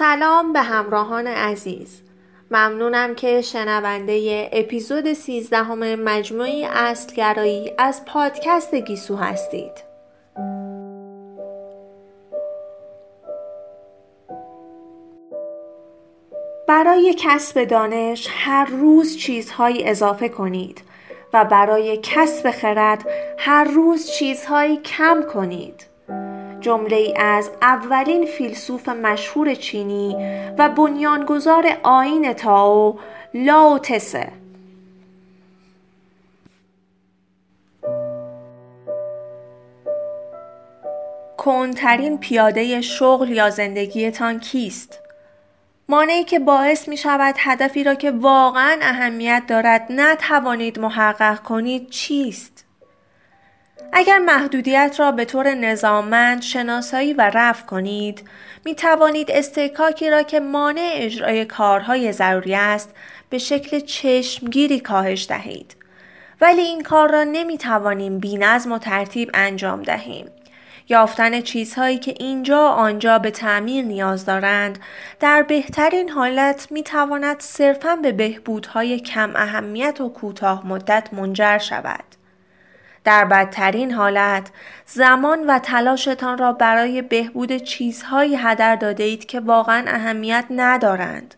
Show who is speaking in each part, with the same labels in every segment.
Speaker 1: سلام به همراهان عزیز. ممنونم که شنونده اپیزود 13 همه مجموعی اصلگرایی از پادکست گیسو هستید. برای کسب دانش هر روز چیزهایی اضافه کنید و برای کسب خرد هر روز چیزهایی کم کنید. جمله از اولین فیلسوف مشهور چینی و بنیانگذار آین تاو لاو تسه کنترین پیاده شغل یا زندگیتان کیست؟ مانعی که باعث می شود هدفی را که واقعا اهمیت دارد نتوانید محقق کنید چیست؟ اگر محدودیت را به طور نظاممند شناسایی و رفع کنید می توانید استحکاکی را که مانع اجرای کارهای ضروری است به شکل چشمگیری کاهش دهید ولی این کار را نمی توانیم بی نظم و ترتیب انجام دهیم یافتن چیزهایی که اینجا آنجا به تعمیر نیاز دارند در بهترین حالت می تواند صرفا به بهبودهای کم اهمیت و کوتاه مدت منجر شود. در بدترین حالت زمان و تلاشتان را برای بهبود چیزهایی هدر داده اید که واقعا اهمیت ندارند.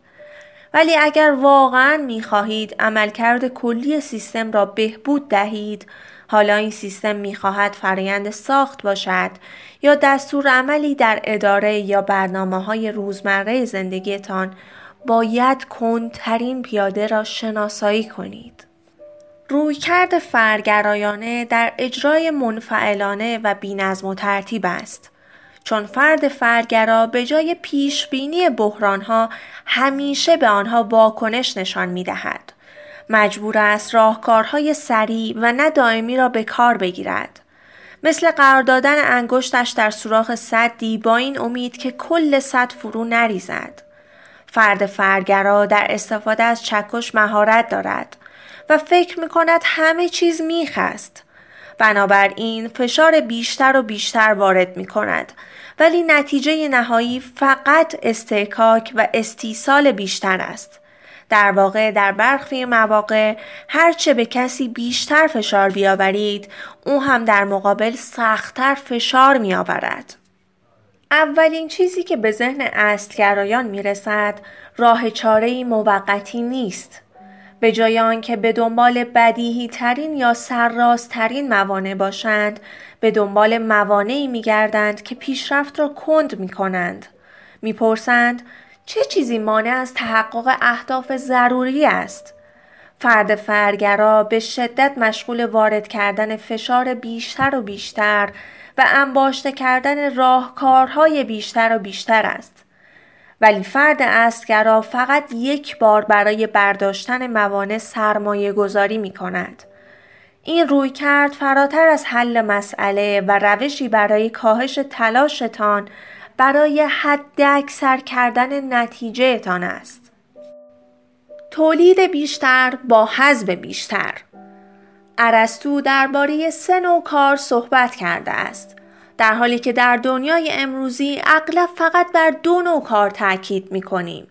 Speaker 1: ولی اگر واقعا می خواهید عملکرد کلی سیستم را بهبود دهید حالا این سیستم می خواهد فرایند ساخت باشد یا دستور عملی در اداره یا برنامه های روزمره زندگیتان باید کنترین پیاده را شناسایی کنید. رویکرد فرگرایانه در اجرای منفعلانه و بینظم و ترتیب است. چون فرد فرگرا به جای پیشبینی بحرانها همیشه به آنها واکنش نشان می دهد. مجبور است راهکارهای سریع و نه دائمی را به کار بگیرد. مثل قرار دادن انگشتش در سوراخ صدی با این امید که کل صد فرو نریزد. فرد فرگرا در استفاده از چکش مهارت دارد فکر می کند همه چیز میخ است. بنابراین فشار بیشتر و بیشتر وارد می کند ولی نتیجه نهایی فقط استحکاک و استیصال بیشتر است. در واقع در برخی مواقع هرچه به کسی بیشتر فشار بیاورید او هم در مقابل سختتر فشار میآورد. اولین چیزی که به ذهن اصلگرایان می رسد راه چاره موقتی نیست. به جای آنکه به دنبال بدیهی ترین یا سرراست ترین موانع باشند به دنبال موانعی می گردند که پیشرفت را کند می کنند. می‌پرسند چه چیزی مانع از تحقق اهداف ضروری است؟ فرد فرگرا به شدت مشغول وارد کردن فشار بیشتر و بیشتر و انباشته کردن راهکارهای بیشتر و بیشتر است. ولی فرد اصلگرا فقط یک بار برای برداشتن موانع سرمایه گذاری می کند. این روی کرد فراتر از حل مسئله و روشی برای کاهش تلاشتان برای حد اکثر کردن نتیجه تان است. تولید بیشتر با حذف بیشتر ارسطو درباره سه نوع کار صحبت کرده است در حالی که در دنیای امروزی اغلب فقط بر دو نوع کار تاکید می کنیم.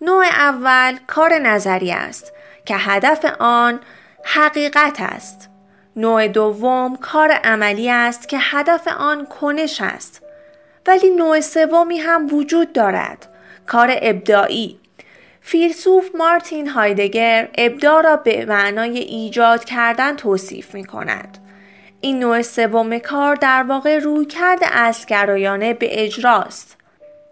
Speaker 1: نوع اول کار نظری است که هدف آن حقیقت است. نوع دوم کار عملی است که هدف آن کنش است. ولی نوع سومی هم وجود دارد کار ابداعی فیلسوف مارتین هایدگر ابداع را به معنای ایجاد کردن توصیف می کند. این نوع سوم کار در واقع روی کرد اصلگرایانه به اجراست.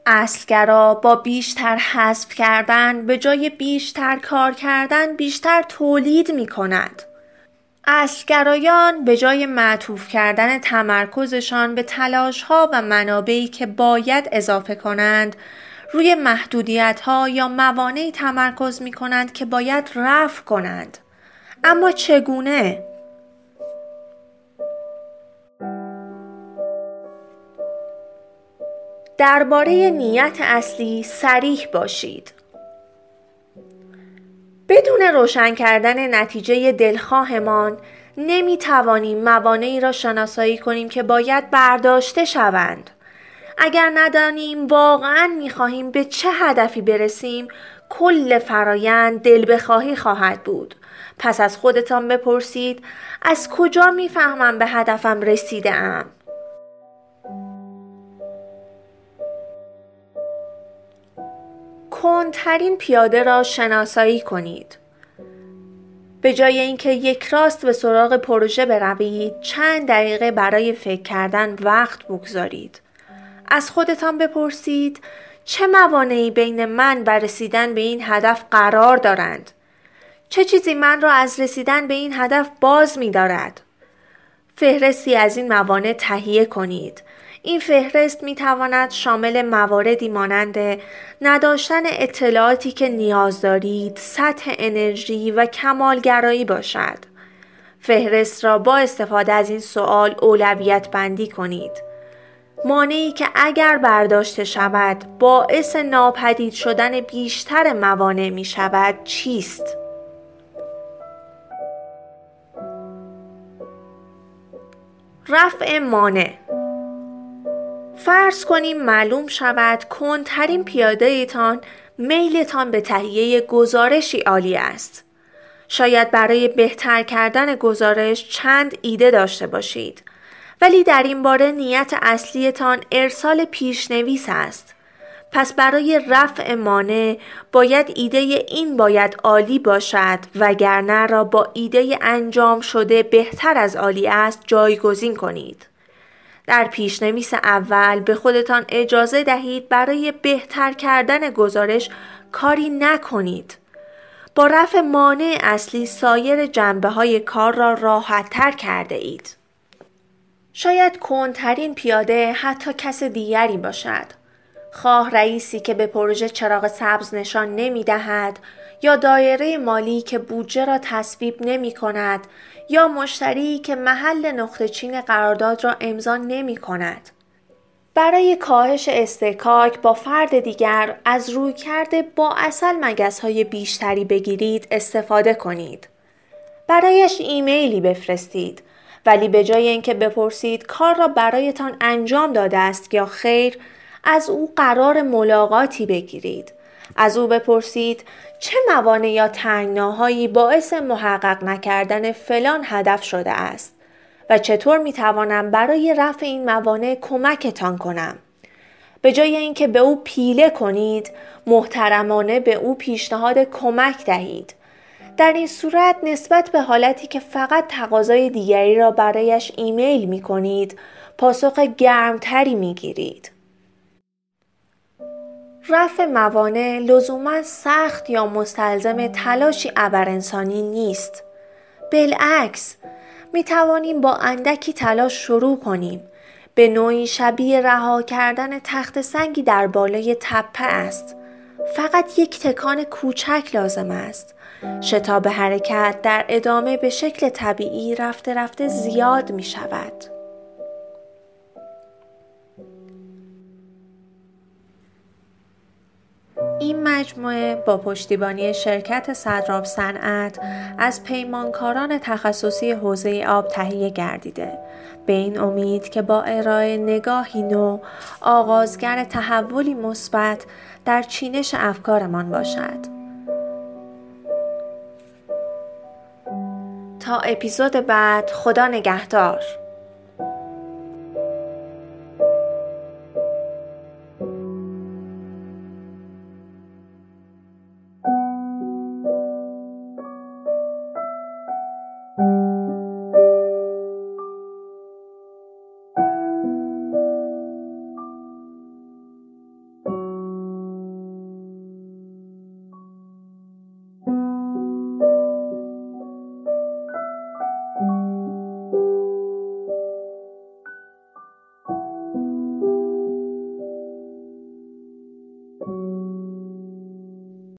Speaker 1: اصلگرا با بیشتر حذف کردن به جای بیشتر کار کردن بیشتر تولید می کند. اصلگرایان به جای معطوف کردن تمرکزشان به تلاشها و منابعی که باید اضافه کنند روی محدودیت ها یا موانعی تمرکز می کنند که باید رفع کنند. اما چگونه؟ درباره نیت اصلی سریح باشید. بدون روشن کردن نتیجه دلخواهمان نمی توانیم موانعی را شناسایی کنیم که باید برداشته شوند. اگر ندانیم واقعا می‌خواهیم به چه هدفی برسیم کل فرایند دل بخواهی خواهد بود پس از خودتان بپرسید از کجا می‌فهمم به هدفم رسیده ام؟ کنترین پیاده را شناسایی کنید. به جای اینکه یک راست به سراغ پروژه بروید چند دقیقه برای فکر کردن وقت بگذارید. از خودتان بپرسید چه موانعی بین من و رسیدن به این هدف قرار دارند؟ چه چیزی من را از رسیدن به این هدف باز می دارد؟ فهرستی از این موانع تهیه کنید. این فهرست می تواند شامل مواردی مانند نداشتن اطلاعاتی که نیاز دارید، سطح انرژی و کمالگرایی باشد. فهرست را با استفاده از این سوال اولویت بندی کنید. مانعی که اگر برداشته شود باعث ناپدید شدن بیشتر موانع می شود چیست؟ رفع مانع فرض کنیم معلوم شود کنترین پیاده ایتان میلتان به تهیه گزارشی عالی است. شاید برای بهتر کردن گزارش چند ایده داشته باشید. ولی در این باره نیت اصلیتان ارسال پیشنویس است. پس برای رفع مانع باید ایده این باید عالی باشد وگرنه را با ایده انجام شده بهتر از عالی است جایگزین کنید. در پیشنویس اول به خودتان اجازه دهید برای بهتر کردن گزارش کاری نکنید. با رفع مانع اصلی سایر جنبه های کار را راحت تر کرده اید. شاید کنترین پیاده حتی کس دیگری باشد. خواه رئیسی که به پروژه چراغ سبز نشان نمی دهد یا دایره مالی که بودجه را تصویب نمی کند یا مشتری که محل نقطه چین قرارداد را امضا نمی کند. برای کاهش استکاک با فرد دیگر از روی کرده با اصل مگس های بیشتری بگیرید استفاده کنید. برایش ایمیلی بفرستید ولی به جای اینکه بپرسید کار را برایتان انجام داده است یا خیر از او قرار ملاقاتی بگیرید از او بپرسید چه موانع یا تنگناهایی باعث محقق نکردن فلان هدف شده است؟ و چطور می توانم برای رفع این موانع کمکتان کنم؟ به جای اینکه به او پیله کنید محترمانه به او پیشنهاد کمک دهید. در این صورت نسبت به حالتی که فقط تقاضای دیگری را برایش ایمیل می کنید پاسخ گرمتری می گیرید. رفع موانع لزوما سخت یا مستلزم تلاشی انسانی نیست. بالعکس می توانیم با اندکی تلاش شروع کنیم. به نوعی شبیه رها کردن تخت سنگی در بالای تپه است. فقط یک تکان کوچک لازم است. شتاب حرکت در ادامه به شکل طبیعی رفته رفته زیاد می شود. این مجموعه با پشتیبانی شرکت صدراب صنعت از پیمانکاران تخصصی حوزه آب تهیه گردیده. به این امید که با ارائه نگاهی نو آغازگر تحولی مثبت در چینش افکارمان باشد. تا اپیزود بعد خدا نگهدار.